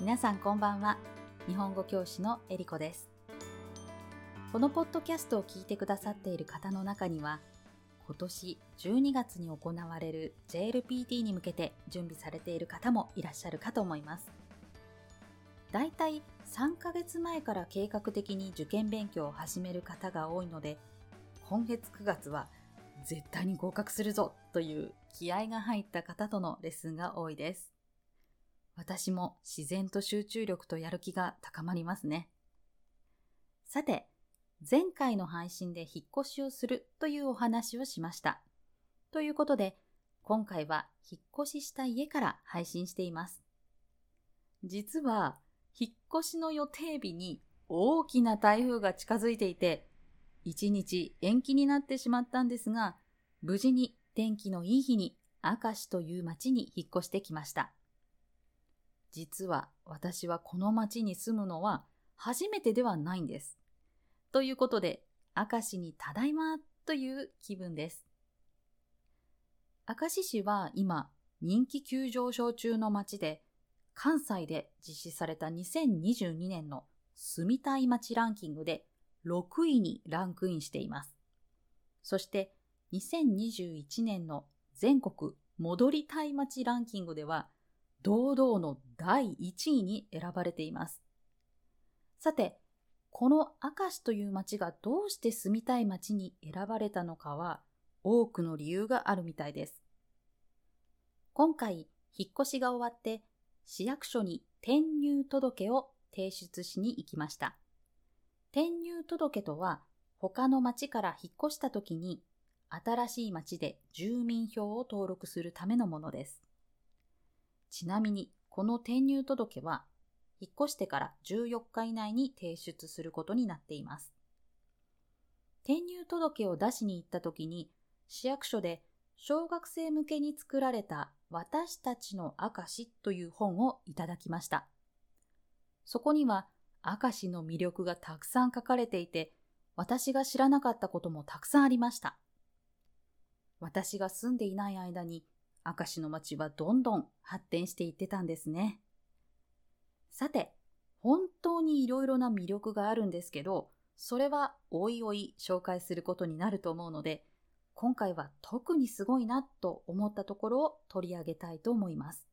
皆さんこんばんは。日本語教師のえりこです。このポッドキャストを聞いてくださっている方の中には今年12月に行われる JLPT に向けて準備されている方もいらっしゃるかと思います。だいたい3ヶ月前から計画的に受験勉強を始める方が多いので今月9月は絶対に合格するぞという気合が入った方とのレッスンが多いです。私も自然と集中力とやる気が高まりますね。さて、前回の配信で引っ越しをするというお話をしました。ということで、今回は引っ越しした家から配信しています。実は、引っ越しの予定日に大きな台風が近づいていて、一日延期になってしまったんですが、無事に天気のいい日に明石という町に引っ越してきました。実は私はこの町に住むのは初めてではないんです。ということで、明石にただいまという気分です。明石市は今人気急上昇中の町で、関西で実施された2022年の住みたい街ランキングで6位にランクインしています。そして2021年の全国戻りたい街ランキングでは堂々の第1位に選ばれています。さて、この明石という街がどうして住みたい街に選ばれたのかは多くの理由があるみたいです。今回、引っ越しが終わって市役所に転入届を提出しに行きました。転入届とは、他の町から引っ越した時に、新しい町で住民票を登録するためのものです。ちなみに、この転入届は、引っ越してから14日以内に提出することになっています。転入届を出しに行った時に、市役所で小学生向けに作られた私たちの証という本をいただきました。そこには明石の魅力がたくさん書かれていて、私が知らなかったこともたくさんありました。私が住んでいない間に、明石の街はどんどん発展していってたんですね。さて、本当にいろいろな魅力があるんですけど、それはおいおい紹介することになると思うので、今回は特にすごいなと思ったところを取り上げたいと思います。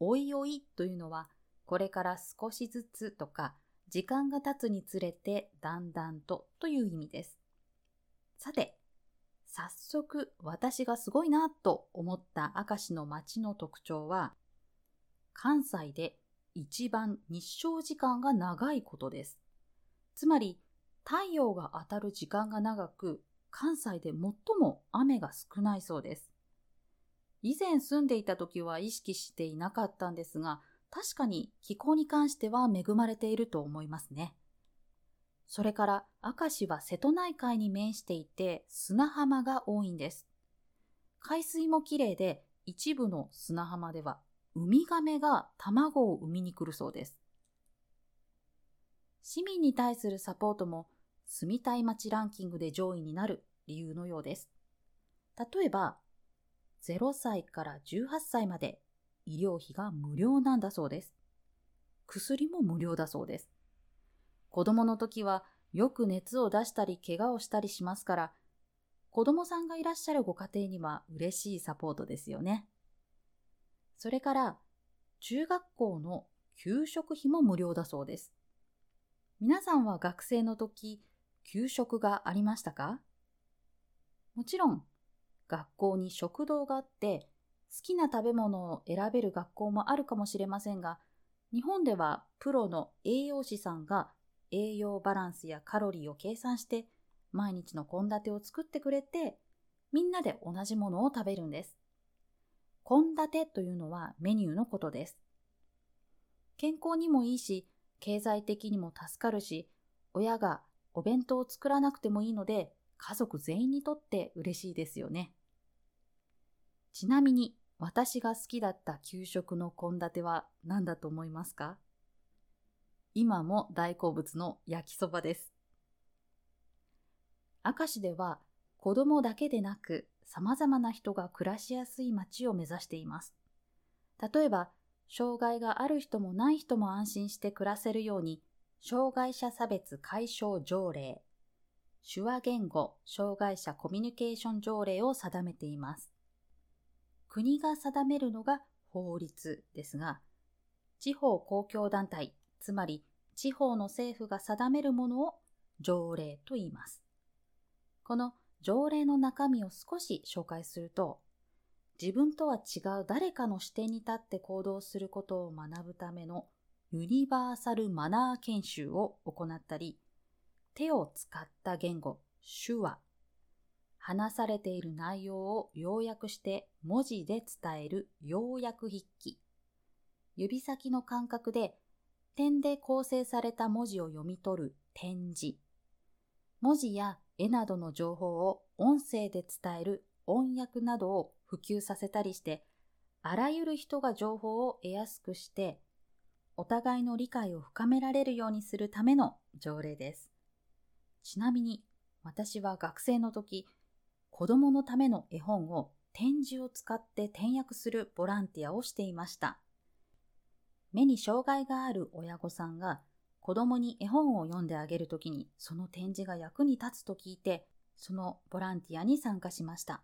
おいおいというのはこれから少しずつとか、時間が経つにつれてだんだんとという意味です。さて、早速私がすごいなと思った明石の街の特徴は、関西で一番日照時間が長いことです。つまり、太陽が当たる時間が長く、関西で最も雨が少ないそうです。以前住んでいた時は意識していなかったんですが、確かに気候に関しては恵まれていると思いますね。それから明石は瀬戸内海に面していて砂浜が多いんです。海水もきれいで一部の砂浜ではウミガメが卵を産みに来るそうです。市民に対するサポートも住みたい街ランキングで上位になる理由のようです。例えば、0歳から18歳まで医療費が無料なんだそうです。薬も無料だそうです。子供の時はよく熱を出したり怪我をしたりしますから、子供さんがいらっしゃるご家庭には嬉しいサポートですよね。それから、中学校の給食費も無料だそうです。皆さんは学生の時、給食がありましたか？もちろん、学校に食堂があって、好きな食べ物を選べる学校もあるかもしれませんが、日本ではプロの栄養士さんが栄養バランスやカロリーを計算して毎日の献立を作ってくれて、みんなで同じものを食べるんです。献立というのはメニューのことです。健康にもいいし、経済的にも助かるし、親がお弁当を作らなくてもいいので、家族全員にとって嬉しいですよね。ちなみに私が好きだった給食の献立は何だと思いますか？今も大好物の焼きそばです。明石では子供だけでなく様々な人が暮らしやすい街を目指しています。例えば、障害がある人もない人も安心して暮らせるように、障害者差別解消条例、手話言語障害者コミュニケーション条例を定めています。国が定めるのが法律ですが、地方公共団体、つまり地方の政府が定めるものを条例と言います。この条例の中身を少し紹介すると、自分とは違う誰かの視点に立って行動することを学ぶためのユニバーサルマナー研修を行ったり、手を使った言語、手話、話されている内容を要約して文字で伝える要約筆記、指先の感覚で点で構成された文字を読み取る点字、文字や絵などの情報を音声で伝える音訳などを普及させたりして、あらゆる人が情報を得やすくして、お互いの理解を深められるようにするための条例です。ちなみに、私は学生の時、子供のための絵本を点字を使って転訳するボランティアをしていました。目に障害がある親御さんが子供に絵本を読んであげるときにその展示が役に立つと聞いて、そのボランティアに参加しました。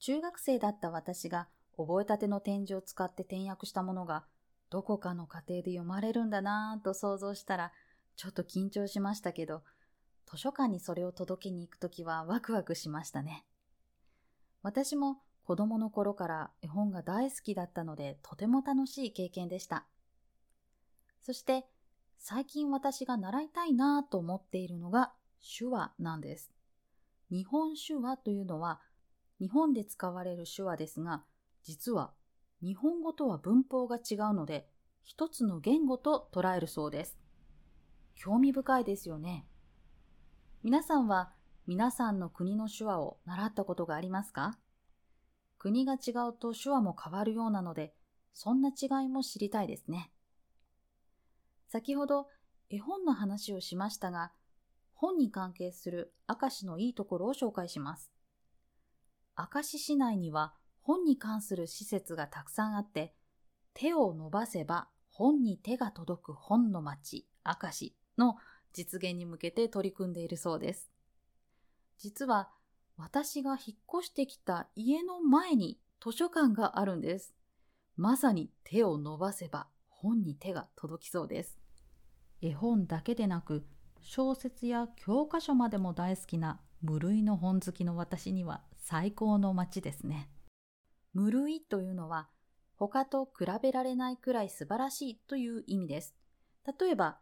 中学生だった私が覚えたての展示を使って転訳したものがどこかの家庭で読まれるんだなぁと想像したらちょっと緊張しましたけど図書館にそれを届けに行くときはワクワクしましたね。私も子供の頃から絵本が大好きだったのでとても楽しい経験でした。そして最近私が習いたいなぁと思っているのが手話なんです。日本手話というのは日本で使われる手話ですが、実は日本語とは文法が違うので、一つの言語と捉えるそうです。興味深いですよね。皆さんは皆さんの国の手話を習ったことがありますか？国が違うと手話も変わるようなので、そんな違いも知りたいですね。先ほど絵本の話をしましたが、本に関係する明石のいいところを紹介します。明石市内には本に関する施設がたくさんあって、手を伸ばせば本に手が届く本の町、明石の実現に向けて取り組んでいるそうです。実は私が引っ越してきた家の前に図書館があるんです。まさに手を伸ばせば本に手が届きそうです。絵本だけでなく小説や教科書までも大好きな無類の本好きの私には最高の街ですね。無類というのは他と比べられないくらい素晴らしいという意味です。例えば、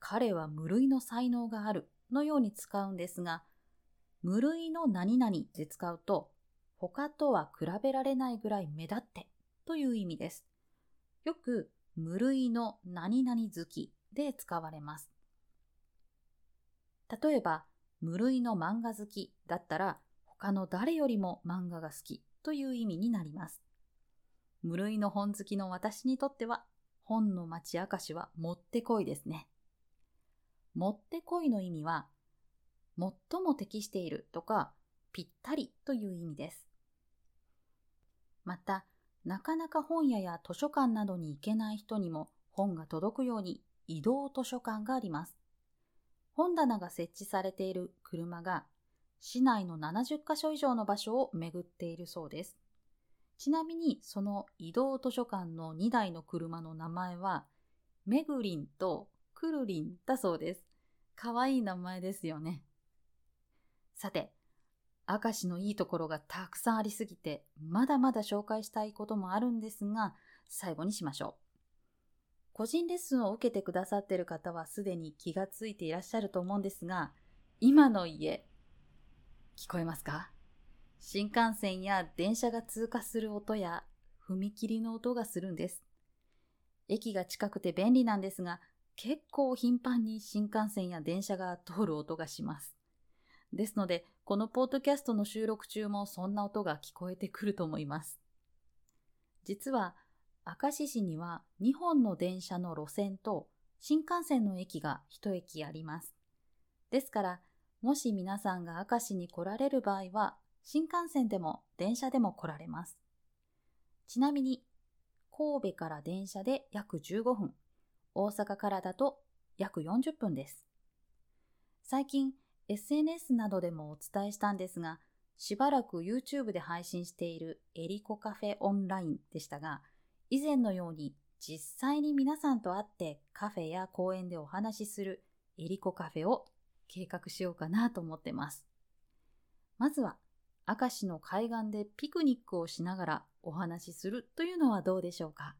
彼は無類の才能があるのように使うんですが、無類の何々で使うと、他とは比べられないぐらい目立ってという意味です。よく無類の何々好きで使われます。例えば、無類の漫画好きだったら、他の誰よりも漫画が好きという意味になります。無類の本好きの私にとっては、本の町明石はもってこいですね。もってこいの意味は、最も適しているとか、ぴったりという意味です。また、なかなか本屋や図書館などに行けない人にも本が届くように移動図書館があります。本棚が設置されている車が市内の70カ所以上の場所を巡っているそうです。ちなみにその移動図書館の2台の車の名前はめぐりんとくるりんだそうです。かわいい名前ですよね。さて、明石のいいところがたくさんありすぎて、まだまだ紹介したいこともあるんですが、最後にしましょう。個人レッスンを受けてくださっている方はすでに気がついていらっしゃると思うんですが、今の家、聞こえますか？新幹線や電車が通過する音や踏切の音がするんです。駅が近くて便利なんですが、結構頻繁に新幹線や電車が通る音がします。ですので、このポッドキャストの収録中もそんな音が聞こえてくると思います。実は、明石市には2本の電車の路線と新幹線の駅が1駅あります。ですから、もし皆さんが明石に来られる場合は、新幹線でも電車でも来られます。ちなみに、神戸から電車で約15分、大阪からだと約40分です。最近、SNS などでもお伝えしたんですが、しばらく YouTube で配信しているエリコカフェオンラインでしたが、以前のように実際に皆さんと会ってカフェや公園でお話しするエリコカフェを計画しようかなと思ってます。まずは、明石の海岸でピクニックをしながらお話しするというのはどうでしょうか。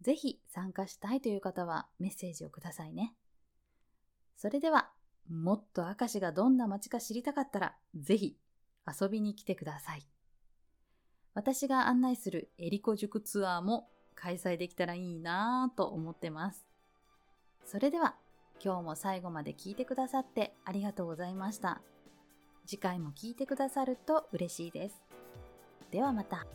ぜひ参加したいという方はメッセージをくださいね。それでは、もっと明石がどんな街か知りたかったら、ぜひ遊びに来てください。私が案内するエリコ塾ツアーも開催できたらいいなぁと思ってます。それでは今日も最後まで聞いてくださってありがとうございました。次回も聞いてくださると嬉しいです。ではまた。